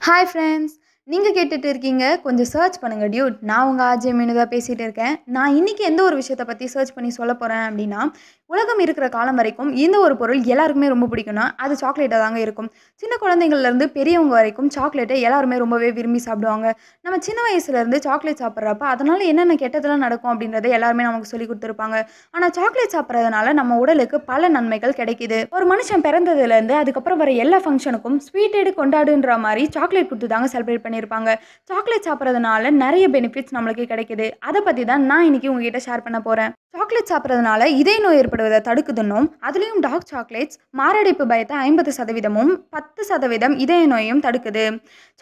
Hi friends நீங்கள் கேட்டுட்டு இருக்கீங்க கொஞ்சம் சர்ச் பண்ணுங்கள் டியூட் நான் உங்கள் ஆஜய் மீனுதா பேசிகிட்டு இருக்கேன். நான் இன்றைக்கி எந்த ஒரு விஷயத்தை பற்றி சர்ச் பண்ணி சொல்ல போகிறேன் அப்படின்னா உலகம் இருக்கிற காலம் வரைக்கும் இந்த ஒரு பொருள் எல்லாருக்குமே ரொம்ப பிடிக்கும்னா அது சாக்லேட்டாக தாங்க இருக்கும். சின்ன குழந்தைங்கள்லேருந்து பெரியவங்க வரைக்கும் சாக்லேட்டை எல்லாருமே ரொம்பவே விரும்பி சாப்பிடுவாங்க. நம்ம சின்ன வயசுலேருந்து சாக்லேட் சாப்பிட்றப்ப அதனால் என்னென்ன கெட்டதெல்லாம் நடக்கும் அப்படின்றத எல்லாருமே நமக்கு சொல்லி கொடுத்துருப்பாங்க. ஆனால் சாக்லேட் சாப்பிட்றதுனால நம்ம உடலுக்கு பல நன்மைகள் கிடைக்குது. ஒரு மனுஷன் பிறந்ததுலேருந்து அதுக்கப்புறம் வர எல்லா ஃபங்க்ஷனுக்கும் ஸ்வீட் எடு கொண்டாடுன்ற மாதிரி சாக்லேட் கொடுத்து தாங்க செலிப்ரேட் பண்ணியிருப்பாங்க சாக்லேட் சாப்பிட்றதுனால நிறைய பெனிஃபிட்ஸ் நம்மளுக்கு கிடைக்குது. அதை பற்றி தான் நான் இன்னைக்கு உங்ககிட்ட ஷேர் பண்ண போகிறேன் சாக்லேட் சாப்பிட்றதுனால இதே நோய் ஏற்படுவதை தடுக்குதுன்னும் அதுலேயும் டார்க் சாக்லேட்ஸ் மாரடைப்பு பயத்தை ஐம்பது சதவீதமும் பத்து சதவீதம் இதய நோயும் தடுக்குது.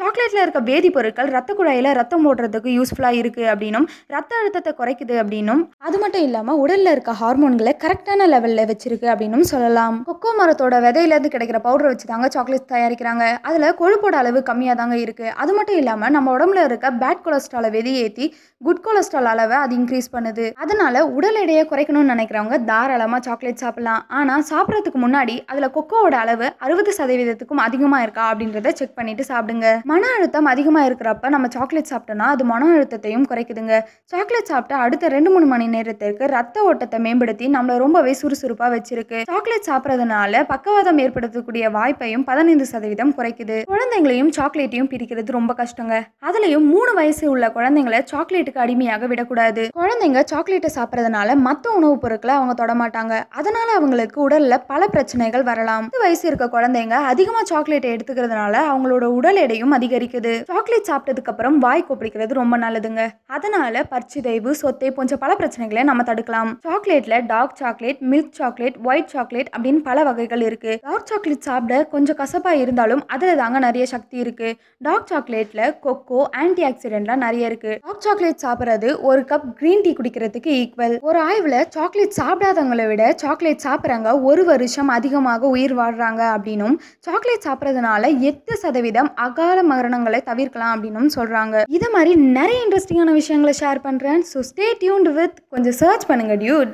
சாக்லேட்டில் இருக்க வேதிப்பொருட்கள் ரத்த குழாயில் ரத்தம் ஓடுறதுக்கு யூஸ்ஃபுல்லாக இருக்குது அப்படின்னும் ரத்த அழுத்தத்தை குறைக்குது அப்படின்னும் அது மட்டும் இல்லாமல் உடலில் இருக்க ஹார்மோன்களை கரெக்டான லெவலில் வச்சிருக்கு அப்படின்னும் சொல்லலாம். கொக்கோ மரத்தோட விதையிலேருந்து கிடைக்கிற பவுடரை வச்சு தாங்க சாக்லேட்ஸ் தயாரிக்கிறாங்க. அதில் கொழுப்போட அளவு கம்மியாக தாங்க இருக்குது அது மட்டும் இல்லாமல் நம்ம உடம்புல இருக்க பேட் கொலஸ்ட்ராலை வெளியேற்றி குட் கொலஸ்ட்ரால் அளவை அது இன்க்ரீஸ் பண்ணுது. அதனால உடல் எடையை குறைக்கணும்னு நினைக்கிறவங்க தாராளம் தாராளமாக சாக்லேட் சாப்பிடலாம். ஆனால் சாப்பிட்றதுக்கு முன்னாடி அதில் கொக்கோவோட அளவு அறுபது சதவீதத்துக்கும் அதிகமாக இருக்கா அப்படின்றத செக் பண்ணிட்டு சாப்பிடுங்க. மன அழுத்தம் அதிகமாக இருக்கிறப்ப நம்ம சாக்லேட் சாப்பிட்டோம்னா அது மன அழுத்தத்தையும் குறைக்குதுங்க. சாக்லேட் சாப்பிட்டா அடுத்த ரெண்டு மூணு மணி நேரத்திற்கு ரத்த ஓட்டத்தை மேம்படுத்தி நம்மளை ரொம்பவே சுறுசுறுப்பாக வச்சிருக்கு. சாக்லேட் சாப்பிட்றதுனால பக்கவாதம் ஏற்படுத்தக்கூடிய வாய்ப்பையும் பதினைந்து சதவீதம் குறைக்குது. குழந்தைங்களையும் சாக்லேட்டையும் பிரிக்கிறது ரொம்ப கஷ்டங்க. அதுலயும் மூணு வயசு உள்ள குழந்தைங்களை சாக்லேட்டுக்கு அடிமையாக விடக்கூடாது. குழந்தைங்க சாக்லேட்டை சாப்பிட்றதுனால மற்ற உணவுப் பொருட்களை அவங்க தொடமாட்டாங்க அதனால அவங்களுக்கு உடல்ல பல பிரச்சனைகள் வரலாம். பத்து வயசு இருக்க குழந்தைங்க அதிகமா சாக்லேட் எடுத்துக்கிறதுனால அவங்களோட உடல் எடையும் அதிகரிக்குது. சாக்லேட் சாப்பிட்டதுக்கு அப்புறம் வாய் கொப்பளிக்கிறது ரொம்ப நல்லதுங்க. அதனால பற்சிதைவு சொத்தை போன்ற பல பிரச்சனைகளை நம்ம தடுக்கலாம். சாக்லேட்ல dark chocolate milk chocolate white chocolate அப்படின்னு பல வகைகள் இருக்கு. டார்க் சாக்லேட் சாப்பிட கொஞ்சம் கசப்பா இருந்தாலும் அதுல தாங்க நிறைய சக்தி இருக்கு. டார்க் சாக்லேட்ல கொக்கோ ஆன்டி ஆக்சிடென்ட்லாம் நிறைய இருக்கு. டார்க் சாக்லேட் சாப்பிட்றது ஒரு கப் கிரீன் டீ குடிக்கிறதுக்கு ஈக்குவல். ஒரு ஆய்வுல சாக்லேட் சாப்பிடாதவங்களை விட சாக்லேட் சாப்பிட்றவங்க ஒரு வருஷம் அதிகமாக உயிர் வாழ்கிறாங்க அப்படின்னும் சாக்லேட் சாப்பிட்றதுனால எட்டு சதவீதம் அகால மரணங்களை தவிர்க்கலாம் அப்படின்னும் சொல்றாங்க. இதை மாதிரி நிறைய இன்ட்ரெஸ்டிங்கான விஷயங்களை ஷேர் பண்றேன். ஸோ ஸ்டே டியூன்டு வித் கொஞ்சம் சர்ச் பண்ணுங்க டியூட்